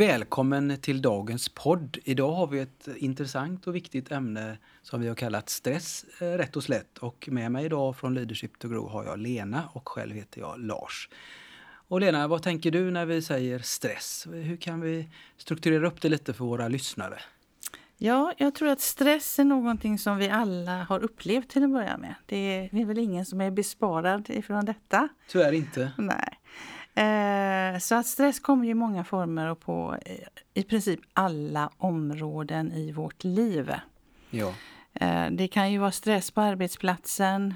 Välkommen till dagens podd. Idag har vi ett intressant och viktigt ämne som vi har kallat stress eh, rätt och slätt. Och med mig idag från Leadership to Grow har jag Lena och själv heter jag Lars. Och Lena, vad tänker du när vi säger stress? Hur kan vi strukturera upp det lite för våra lyssnare? Ja, jag tror att stress är någonting som vi alla har upplevt till att börja med. Det är väl ingen som är besparad ifrån detta. Tyvärr inte. Nej. Eh, så att stress kommer i många former och på eh, i princip alla områden i vårt liv. Ja. Eh, det kan ju vara stress på arbetsplatsen.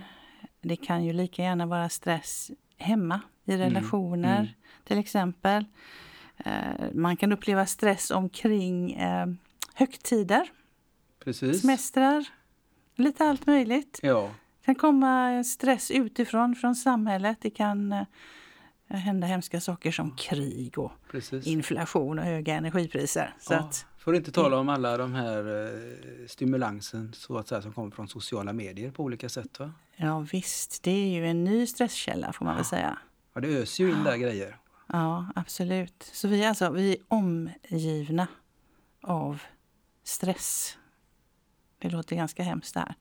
Det kan ju lika gärna vara stress hemma i relationer mm. till exempel. Man kan uppleva stress omkring högtider, Precis. semestrar, lite allt möjligt. Ja. Det kan komma stress utifrån, från samhället. Det kan hända hemska saker som krig och Precis. inflation och höga energipriser. Så ja, att, för att inte tala om alla de här eh, stimulansen så att säga, som kommer från sociala medier på olika sätt. Va? ja visst, det är ju en ny stresskälla får man väl säga. Ja, det öser ju in där grejer. Ja, absolut. Så vi är alltså vi är omgivna av stress. Det låter ganska hemskt där.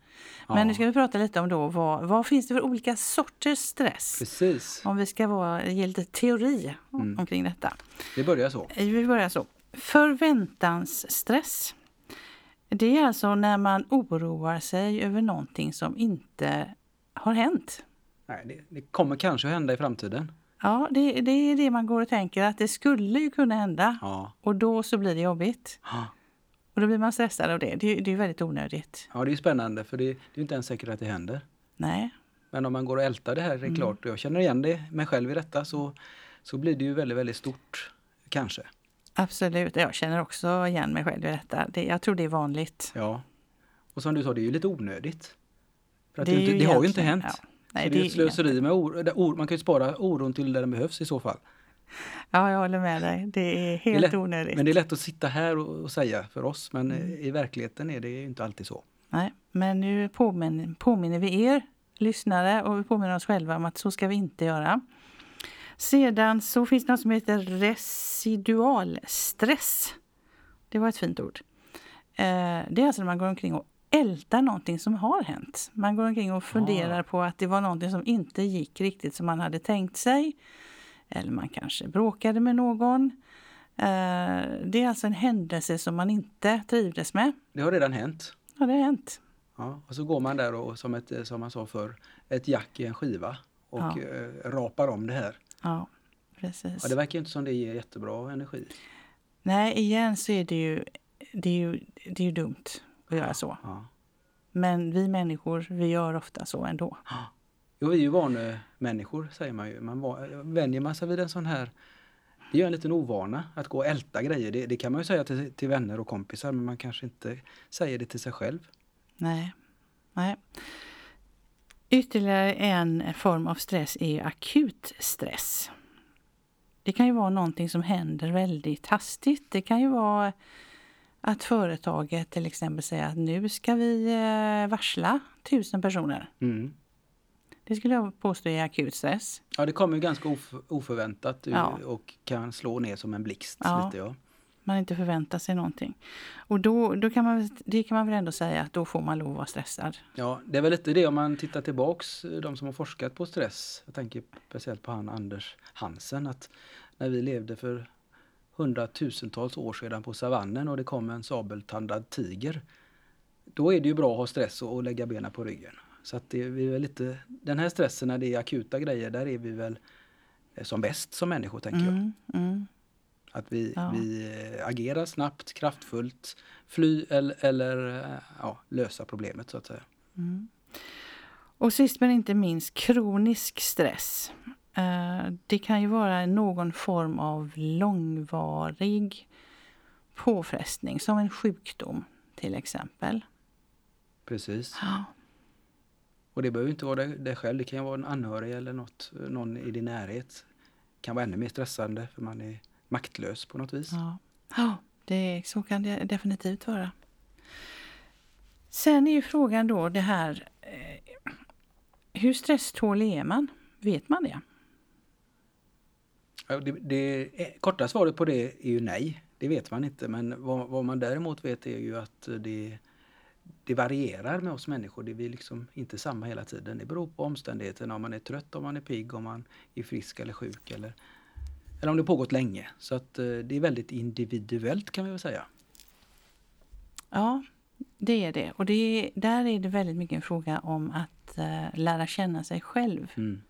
Men Ja. nu ska vi prata lite om då vad, vad finns det för olika sorters stress? Precis. Om vi ska vara, ge lite teori Mm. omkring detta. Det börjar så. Eh, Vi börjar så. Förväntansstress. Det är alltså när man oroar sig över någonting som inte har hänt. Nej, det, det kommer kanske att hända i framtiden. Ja, det, det är det man går och tänker att det skulle ju kunna hända Ja. och då så blir det jobbigt. Ja. Och då blir man stressad av det. Det, är- det är väldigt onödigt. Ja, det är ju spännande för det, det är ju inte ens säkert att det händer. Nej, Men om man går och ältar det här, det är klart, och jag känner igen det, mig själv i detta, så, så blir det ju väldigt, väldigt stort. Kanske. absolut. Jag känner också igen mig själv i detta. Det, jag tror det är vanligt. Ja. Och som du sa, det är ju lite onödigt. För Det det, inte, ju det har ju inte hänt. ja. Nej, det är ju ett slöseri med oro. Man kan ju spara oron till där den behövs i så fall. Ja, jag håller med dig. Det är Det är helt lätt- onödigt. Men det är lätt att sitta här och, och säga för oss, men Mm. i verkligheten är det inte alltid så. Nej, men nu påminner, påminner vi er lyssnare och vi påminner oss själva om att så ska vi inte göra. Sedan så finns det något som heter residualstress. Det var ett fint ord. Eh, det är alltså när man går omkring och ältar någonting som har hänt. Man går omkring och funderar på att det var någonting som inte gick riktigt som man hade tänkt sig. Eller man kanske bråkade med någon. Eh, det är alltså en händelse som man inte trivdes med. Det har redan hänt. Ja, det har hänt. Ja, och så går man där och som, ett, som man sa för ett jack i en skiva och Ja. eh, rapar om det här. Ja, precis. Ja, det verkar inte som det ger jättebra energi. Nej, igen så är det ju, det är ju, det är ju dumt att göra så. Ja. Men vi människor, vi gör ofta så ändå. Jo, vi är ju vanemänniskor säger man ju. Man vänjer man sig vid en sån här det är ju en liten ovana att gå och älta grejer. Det, det kan man ju säga till, till vänner och kompisar men man kanske inte säger det till sig själv. Nej. Nej. Ytterligare en form av stress är akut stress. Det kan ju vara någonting som händer väldigt hastigt. Det kan ju vara att företaget till exempel säger att nu ska vi eh, varsla tusen personer. Mm. Det skulle jag påstå är akut stress. Ja, det kommer ju ganska of, oförväntat Ja. och kan slå ner som en blixt. Ja. Lite, ja. man inte förväntar sig någonting. Och då, då kan man, det kan man väl ändå säga att då får man lov att vara stressad. Ja, det är väl lite det om man tittar tillbaks, de som har forskat på stress. Jag tänker speciellt på han Anders Hansen, att när vi levde för hundratusentals år sedan på savannen och det kom en sabeltandad tiger. Då är det ju bra att ha stress och lägga benen på ryggen. Så att det, vi är väl lite, den här stressen när det är akuta grejer, där är vi väl eh, som bäst som människor tänker jag. Mm, mm. Att vi, Ja. vi eh, agerar snabbt, kraftfullt, fly eller, eller eh, ja, lösa problemet så att säga. Och sist men inte minst kronisk stress. Det kan ju vara någon form av långvarig påfrestning, som en sjukdom till exempel. Precis. Ja. Och det behöver inte vara dig själv, det kan vara en anhörig eller något, någon i din närhet. Det kan vara ännu mer stressande för man är maktlös på något vis. Ja, ja det, så kan det definitivt vara. Sen är ju frågan då det här, eh, hur stresstålig är man? Vet man det? Ja, det, det korta svaret på det är ju nej. Det vet man inte men vad, vad man däremot vet är ju att det, det varierar med oss människor. Det är liksom inte samma hela tiden. Det beror på omständigheterna, om man är trött, om man är pigg, om man är frisk eller sjuk eller, eller om det pågått länge. Så att eh, det är väldigt individuellt kan vi väl säga. Ja, det är det. Och det är, där är det väldigt mycket en fråga om att uh, lära känna sig själv. Mm.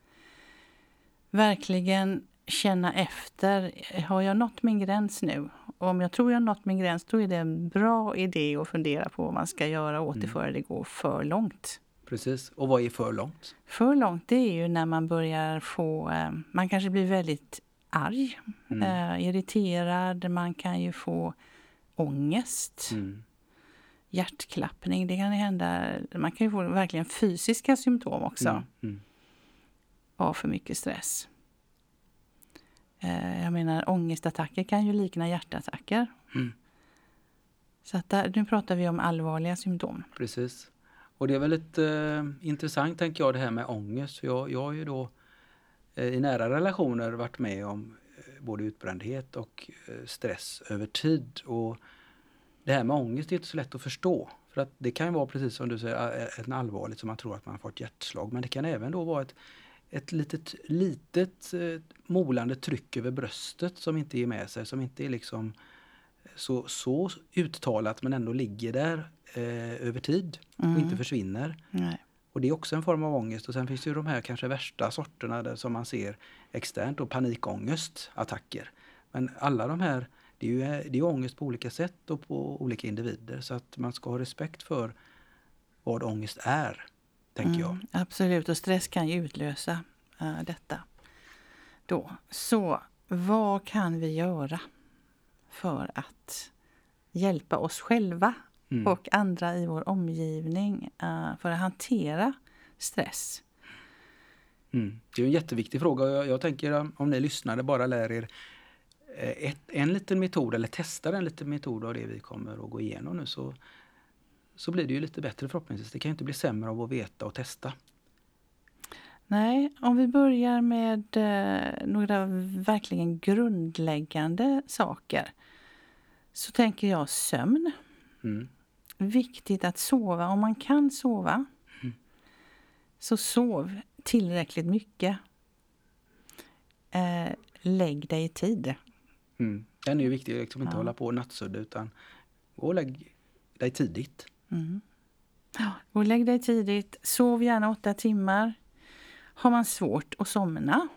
Verkligen känna efter. Har jag nått min gräns nu? Och om jag tror jag har nått min gräns, då är det en bra idé att fundera på vad man ska göra åt det mm. före det går för långt. Precis. Och vad är för långt? För långt, det är ju när man börjar få... Eh, man kanske blir väldigt arg, mm. eh, irriterad. Man kan ju få ångest. Mm hjärtklappning. Det kan hända, man kan ju få verkligen fysiska symptom också mm, mm. av för mycket stress. Eh, jag menar ångestattacker kan ju likna hjärtattacker. Mm. Så att där, nu pratar vi om allvarliga symptom. Precis. Och det är väldigt eh, intressant tänker jag det här med ångest. För jag, jag har ju då eh, i nära relationer varit med om eh, både utbrändhet och eh, stress över tid. Och det här med ångest är inte så lätt att förstå. För att det kan vara precis som du säger, ett allvarligt som man tror att man har fått hjärtslag. Men det kan även då vara ett, ett litet, litet eh, molande tryck över bröstet som inte ger med sig, som inte är liksom så, så uttalat men ändå ligger där eh, över tid mm. och inte försvinner. Nej. Och det är också en form av ångest. Och sen finns det ju de här kanske värsta sorterna där, som man ser externt, och panikångestattacker. Men alla de här det är ju det är ångest på olika sätt och på olika individer så att man ska ha respekt för vad ångest är, tänker mm, jag. Absolut, och stress kan ju utlösa uh, detta. Då. Så vad kan vi göra för att hjälpa oss själva mm. och andra i vår omgivning uh, för att hantera stress? Mm. Det är en jätteviktig fråga. Jag, jag tänker om ni lyssnare bara lär er Eh, ett, en liten metod eller testar en liten metod av det vi kommer att gå igenom nu så, så blir det ju lite bättre förhoppningsvis. Det kan ju inte bli sämre av att veta och testa. Nej, om vi börjar med eh, några verkligen grundläggande saker så tänker jag sömn. Mm. Viktigt att sova. Om man kan sova mm. så sov tillräckligt mycket. Eh, lägg dig i tid. Mm. Den är ju viktig, liksom inte ja. hålla på nattsudda utan gå och lägg dig tidigt. Mm. Gå och lägg dig tidigt. Sov gärna åtta timmar. Har man svårt att somna,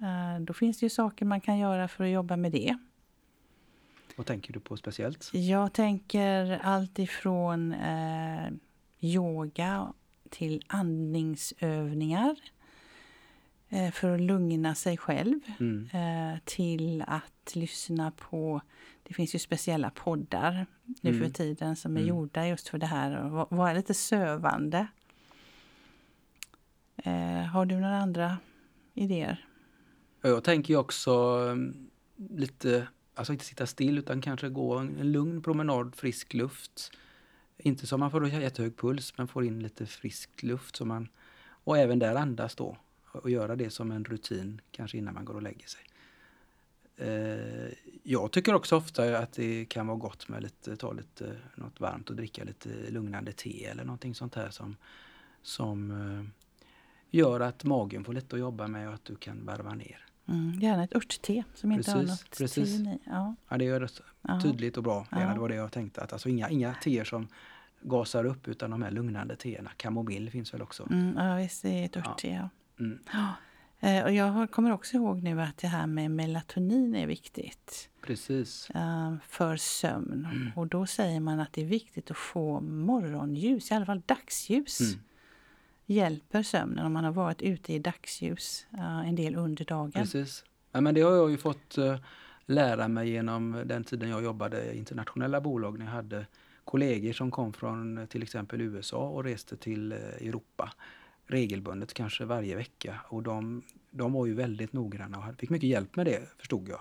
eh, då finns det ju saker man kan göra för att jobba med det. Vad tänker du på speciellt? Jag tänker allt ifrån eh, yoga till andningsövningar för att lugna sig själv mm. Eh, till att lyssna på... Det finns ju speciella poddar nu mm. för tiden som är mm. gjorda just för det här och vara lite sövande. Eh, har du några andra idéer? Jag tänker också mm, lite, alltså inte sitta still utan kanske gå en lugn promenad, frisk luft. Inte så man får jättehög puls men får in lite frisk luft. Så man, och även där andas då och göra det som en rutin kanske innan man går och lägger sig. Eh, jag tycker också ofta att det kan vara gott med lite, ta lite något varmt och dricka lite lugnande te eller någonting sånt här som, som eh, gör att magen får lite att jobba med och att du kan varva ner. Mm, gärna ett örtte som inte precis, har något precis. i. Ja. ja, det gör det tydligt och bra. Ja. Det var det jag tänkte. Att alltså inga, inga teer som gasar upp utan de här lugnande teerna. Kamomill finns väl också? Mm, ja visst, det är ett örtte. Ja. Mm. Eh, och jag kommer också ihåg nu att det här med melatonin är viktigt. Precis. Eh, för sömn. Mm. Och då säger man att det är viktigt att få morgonljus, i alla fall dagsljus. Mm. Hjälper sömnen om man har varit ute i dagsljus eh, en del under dagen. Precis. Ja, men det har jag ju fått lära mig genom den tiden jag jobbade i internationella bolag när jag hade kollegor som kom från till exempel USA och reste till Europa regelbundet, kanske varje vecka. Och de, de var ju väldigt noggranna och fick mycket hjälp med det, förstod jag.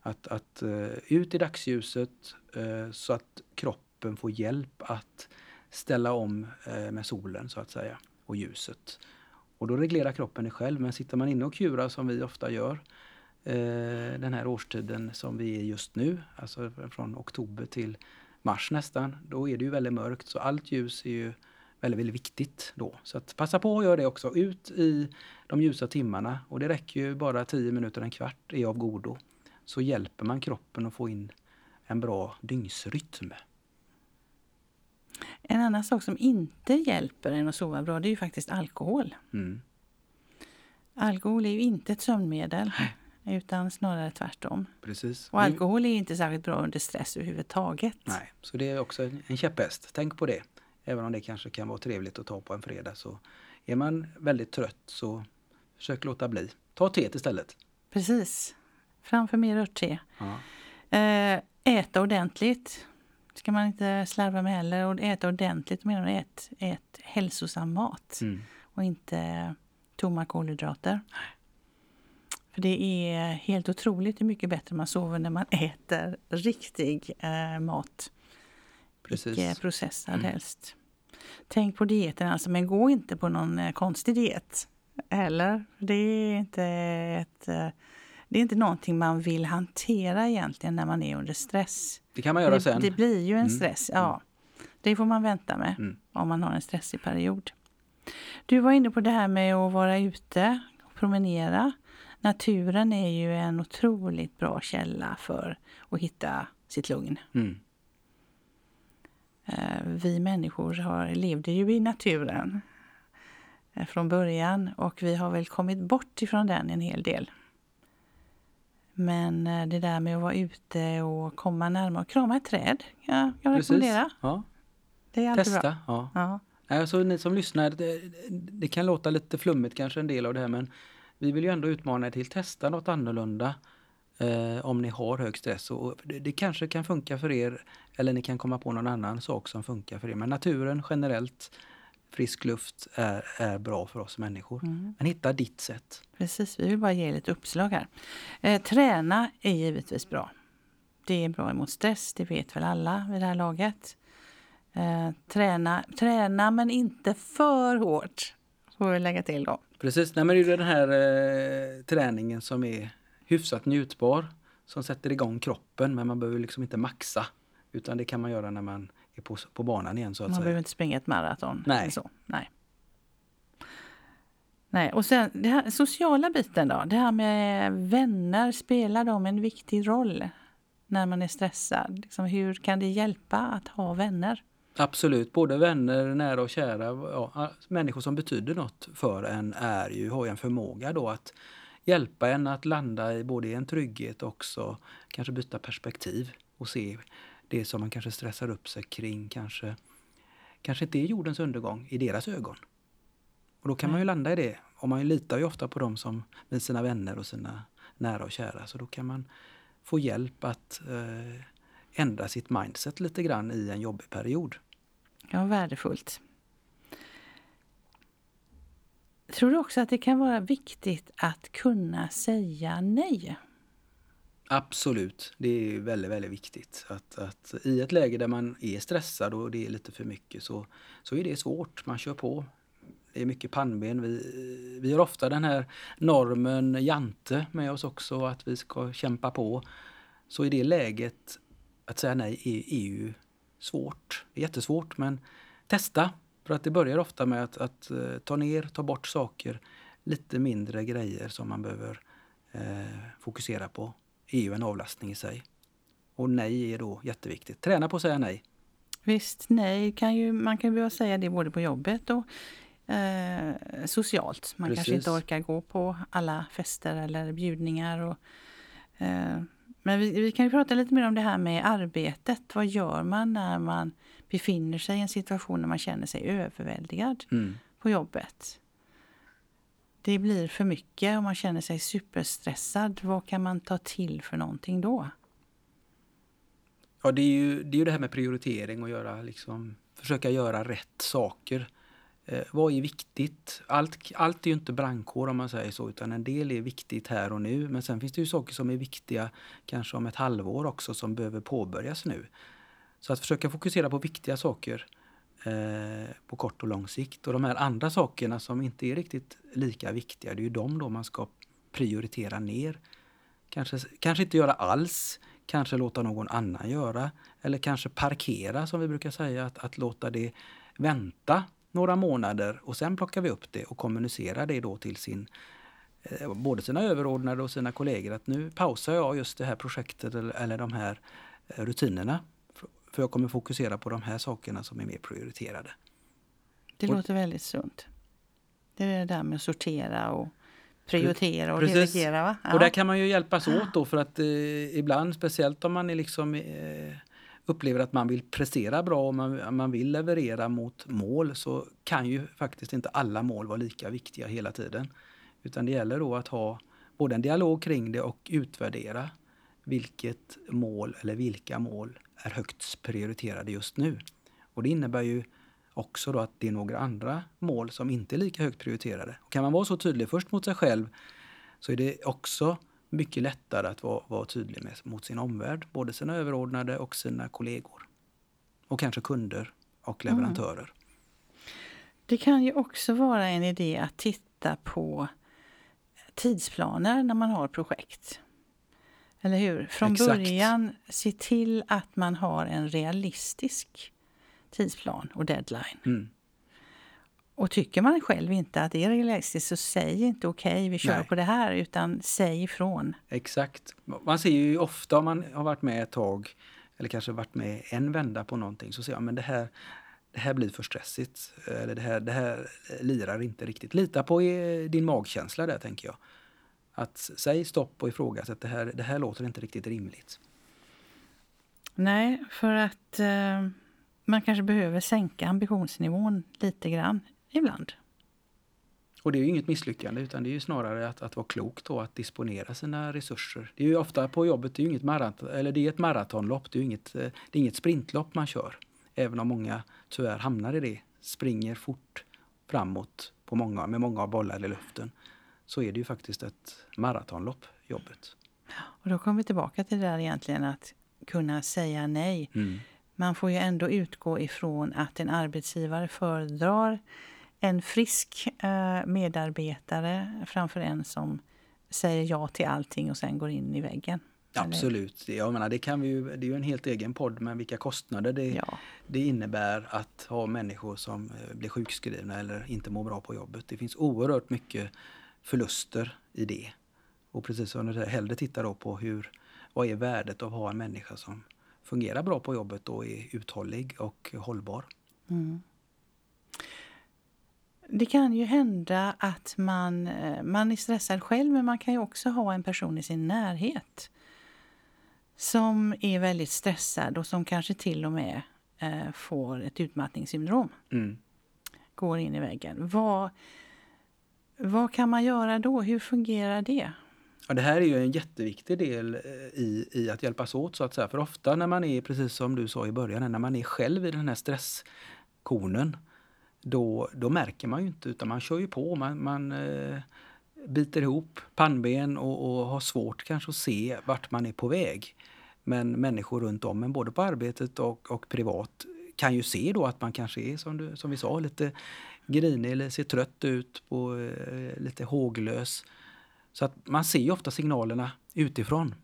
Att, att eh, ut i dagsljuset eh, så att kroppen får hjälp att ställa om eh, med solen så att säga och ljuset. Och då reglerar kroppen det själv. Men sitter man inne och kurar som vi ofta gör den här årstiden som vi är just nu, alltså från oktober till mars nästan, då är det ju väldigt mörkt. Så allt ljus är ju väldigt, väldigt viktigt då. Så att passa på att göra det också. Ut i de ljusa timmarna och det räcker ju bara 10 minuter, en kvart är av godo. Så hjälper man kroppen att få in en bra dygnsrytm. En annan sak som inte hjälper en att sova bra det är ju faktiskt alkohol. Mm. Alkohol är ju inte ett sömnmedel. Utan snarare tvärtom. Precis. Och alkohol är inte särskilt bra under stress överhuvudtaget. Nej, så det är också en käpphäst. Tänk på det. Även om det kanske kan vara trevligt att ta på en fredag så är man väldigt trött så försök låta bli. Ta teet istället. Precis. Framför mer örtte. Ja. Eh, äta ordentligt. ska man inte slarva med heller. Och äta ordentligt menar ät, ät hälsosam mat. Mm. Och inte tomma kolhydrater. För det är helt otroligt hur mycket bättre man sover när man äter riktig eh, mat. Precis. Icke processad mm. helst. Tänk på dieten alltså, men gå inte på någon eh, konstig diet. Eller? Det är inte ett... Eh, det är inte någonting man vill hantera egentligen när man är under stress. Det kan man göra det, sen. Det blir ju en mm. stress, mm. ja. Det får man vänta med mm. om man har en stressig period. Du var inne på det här med att vara ute och promenera. Naturen är ju en otroligt bra källa för att hitta sitt lugn. Mm. Eh, vi människor har, levde ju i naturen eh, från början och vi har väl kommit bort ifrån den en hel del. Men eh, det där med att vara ute och komma närmare och krama ett träd, ja, jag rekommenderar. Ja. Det är alltid Testa. Bra. Ja. Ja. Alltså, ni som lyssnar, det, det, kan låta lite flummigt kanske en del av det här men vi vill ju ändå utmana er till att testa något annorlunda eh, om ni har hög stress. Och det, det, kanske kan funka för er eller ni kan komma på någon annan sak som funkar för er. Men naturen generellt, frisk luft är, är bra för oss människor. Mm. Men hitta ditt sätt. Precis, vi vill bara ge lite uppslag här. Eh, träna är givetvis bra. Det är bra emot stress, det vet väl alla vid det här laget. Eh, träna, träna men inte för hårt, får vi lägga till då. Precis, Nej, men det är den här eh, träningen som är hyfsat njutbar som sätter igång kroppen men man behöver liksom inte maxa. Utan det kan man göra när man är på, på banan igen. Så att man behöver inte springa ett maraton. Nej. Så. Nej. Nej, och sen det här sociala biten då. Det här med vänner, spelar de en viktig roll när man är stressad? Liksom, hur kan det hjälpa att ha vänner? Absolut, både vänner, nära och kära. Ja, människor som betyder något för en är ju, har ju en förmåga då att hjälpa en att landa i både en trygghet och också kanske byta perspektiv och se det som man kanske stressar upp sig kring kanske, kanske inte är jordens undergång i deras ögon. Och då kan man ju landa i det. Och man litar ju ofta på dem som med sina vänner och sina nära och kära. Så då kan man få hjälp att eh, ändra sitt mindset lite grann i en jobbig period. Ja, värdefullt. Tror du också att det kan vara viktigt att kunna säga nej? Absolut, det är väldigt, väldigt viktigt. Att, att I ett läge där man är stressad och det är lite för mycket så, så är det svårt. Man kör på. Det är mycket pannben. Vi, vi har ofta den här normen Jante med oss också, att vi ska kämpa på. Så i det läget, att säga nej är, är ju svårt. Det är jättesvårt, men testa. För att det börjar ofta med att, att uh, ta ner, ta bort saker, lite mindre grejer som man behöver uh, fokusera på. är ju en avlastning i sig. Och nej är då jätteviktigt. Träna på att säga nej. Visst, nej kan ju, man kan ju behöva säga det både på jobbet och eh, socialt. Man Precis. kanske inte orkar gå på alla fester eller bjudningar. Och, eh, men vi, vi, kan ju prata lite mer om det här med arbetet. Vad gör man när man befinner sig i en situation där man känner sig överväldigad mm. på jobbet? Det blir för mycket och man känner sig superstressad. Vad kan man ta till för någonting då? Ja, det är ju det, är ju det här med prioritering och göra, liksom, försöka göra rätt saker. Eh, vad är viktigt? Allt, allt är ju inte brandkår om man säger så, utan en del är viktigt här och nu. Men sen finns det ju saker som är viktiga kanske om ett halvår också som behöver påbörjas nu. Så att försöka fokusera på viktiga saker eh, på kort och lång sikt. Och de här andra sakerna som inte är riktigt lika viktiga, det är ju de då man ska prioritera ner. Kanske, kanske inte göra alls, kanske låta någon annan göra. Eller kanske parkera som vi brukar säga, att, att låta det vänta några månader och sen plockar vi upp det och kommunicerar det då till sin eh, både sina överordnade och sina kollegor att nu pausar jag just det här projektet eller, eller de här eh, rutinerna. För jag kommer fokusera på de här sakerna som är mer prioriterade. Det och, låter väldigt sunt. Det är det där med att sortera och prioritera och precis. delegera. Va? Ja. Och där kan man ju hjälpas åt då för att eh, ibland, speciellt om man är liksom eh, upplever att man vill prestera bra och man, man vill leverera mot mål så kan ju faktiskt inte alla mål vara lika viktiga hela tiden. Utan det gäller då att ha både en dialog kring det och utvärdera vilket mål eller vilka mål är högst prioriterade just nu. Och det innebär ju också då att det är några andra mål som inte är lika högt prioriterade. Och kan man vara så tydlig först mot sig själv så är det också mycket lättare att vara, vara tydlig med, mot sin omvärld, både sina överordnade och sina kollegor. Och kanske kunder och mm. leverantörer. Mm. Det kan ju också vara en idé att titta på tidsplaner när man har projekt. Eller hur? Från Exakt. början se till att man har en realistisk tidsplan och deadline. Mm. Och tycker man själv inte att det är realistiskt så säg inte okej, okay, vi kör Nej. på det här, utan säg ifrån. Exakt. Man ser ju ofta om man har varit med ett tag, eller kanske varit med en vända på någonting, så ser man men det här, det här blir för stressigt. Eller det här, det här lirar inte riktigt. Lita på din magkänsla där, tänker jag. Att säg stopp och ifrågasätt, det här, det här låter inte riktigt rimligt. Nej, för att eh, man kanske behöver sänka ambitionsnivån lite grann ibland. Och det är ju inget misslyckande utan det är ju snarare att, att vara klok då, att disponera sina resurser. Det är ju ofta på jobbet, det är ju inget maraton, eller det är ett maratonlopp, det är, inget, eh, det är inget sprintlopp man kör. Även om många tyvärr hamnar i det, springer fort framåt på många, med många bollar i luften. Så är det ju faktiskt ett maratonlopp, jobbet. Och då kommer vi tillbaka till det där egentligen att kunna säga nej. Mm. Man får ju ändå utgå ifrån att en arbetsgivare föredrar en frisk eh, medarbetare framför en som säger ja till allting och sen går in i väggen. Absolut. Jag menar, det, kan vi ju, det är ju en helt egen podd, men vilka kostnader det, ja. det innebär att ha människor som eh, blir sjukskrivna eller inte mår bra på jobbet. Det finns oerhört mycket förluster i det. Och precis som du hellre titta då på hur, vad är värdet av att ha en människa som fungerar bra på jobbet och är uthållig och hållbar. Mm. Det kan ju hända att man, eh, man är stressad själv men man kan ju också ha en person i sin närhet som är väldigt stressad och som kanske till och med eh, får ett utmattningssyndrom. Mm. Går in i väggen. Vad, vad kan man göra då? Hur fungerar det? Ja, det här är ju en jätteviktig del eh, i, i att hjälpas åt så att säga. För ofta när man är, precis som du sa i början, när man är själv i den här stresskonen då, då märker man ju inte utan man kör ju på. Man, man eh, biter ihop pannben och, och har svårt kanske att se vart man är på väg. Men människor runt om en, både på arbetet och, och privat, kan ju se då att man kanske är, som, du, som vi sa, lite grinig eller ser trött ut, på, eh, lite håglös. Så att man ser ju ofta signalerna utifrån.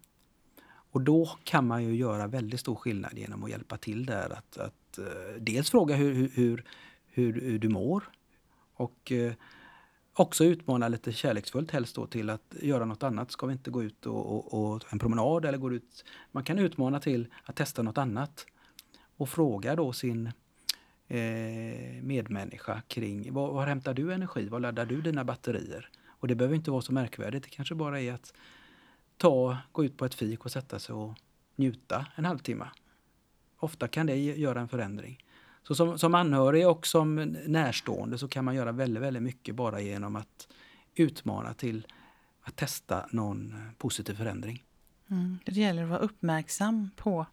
Och då kan man ju göra väldigt stor skillnad genom att hjälpa till där. Att, att eh, dels fråga hur, hur, hur, hur du mår och eh, också utmana lite kärleksfullt helst då till att göra något annat. Ska vi inte gå ut och, och, och en promenad eller gå ut? Man kan utmana till att testa något annat och fråga då sin eh, medmänniska kring var, var hämtar du energi? Var laddar du dina batterier? Och det behöver inte vara så märkvärdigt. Det kanske bara är att ta, gå ut på ett fik och sätta sig och njuta en halvtimme. Ofta kan det göra en förändring. Så som, som anhörig och som närstående så kan man göra väldigt, väldigt mycket bara genom att utmana till att testa någon positiv förändring. Mm. Det gäller att vara uppmärksam på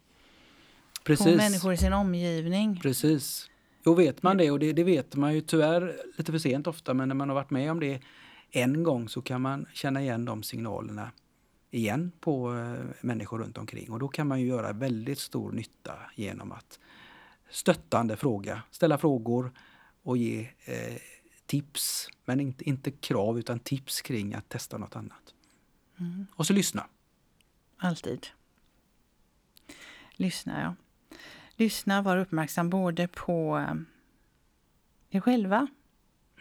på människor i sin omgivning. Precis. Jo, vet man det och det, det, vet man ju tyvärr lite för sent ofta men när man har varit med om det en gång så kan man känna igen de signalerna igen på eh, människor runt omkring och då kan man ju göra väldigt stor nytta genom att stöttande fråga, ställa frågor och ge eh, tips, men inte, inte krav utan tips kring att testa något annat. Mm. Och så lyssna. Alltid. Lyssna, ja. Lyssna, var uppmärksam både på eh, er själva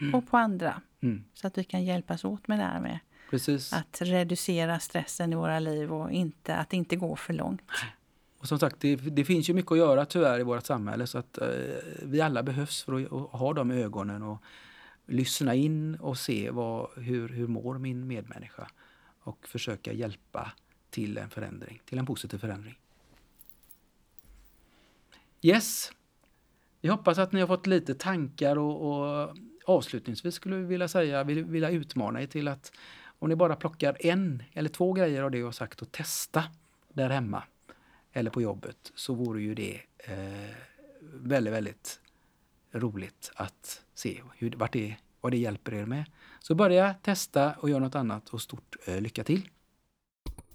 mm. och på andra. Mm. Så att vi kan hjälpas åt med det här med Precis. att reducera stressen i våra liv och inte, att inte går för långt. Och som sagt, det, det, finns ju mycket att göra tyvärr i vårt samhälle så att eh, vi alla behövs för att, att, ha de ögonen och lyssna in och se vad, hur, hur mår min medmänniska och försöka hjälpa till en förändring, till en positiv förändring. Yes, vi hoppas att ni har fått lite tankar och, och avslutningsvis skulle vi vilja säga, vill, vilja utmana er till att om ni bara plockar en eller två grejer av det jag sagt och testa där hemma eller på jobbet så vore ju det eh, väldigt, väldigt roligt att se hur, vart det, vad det hjälper er med. Så börja testa och gör något annat och stort eh, lycka till!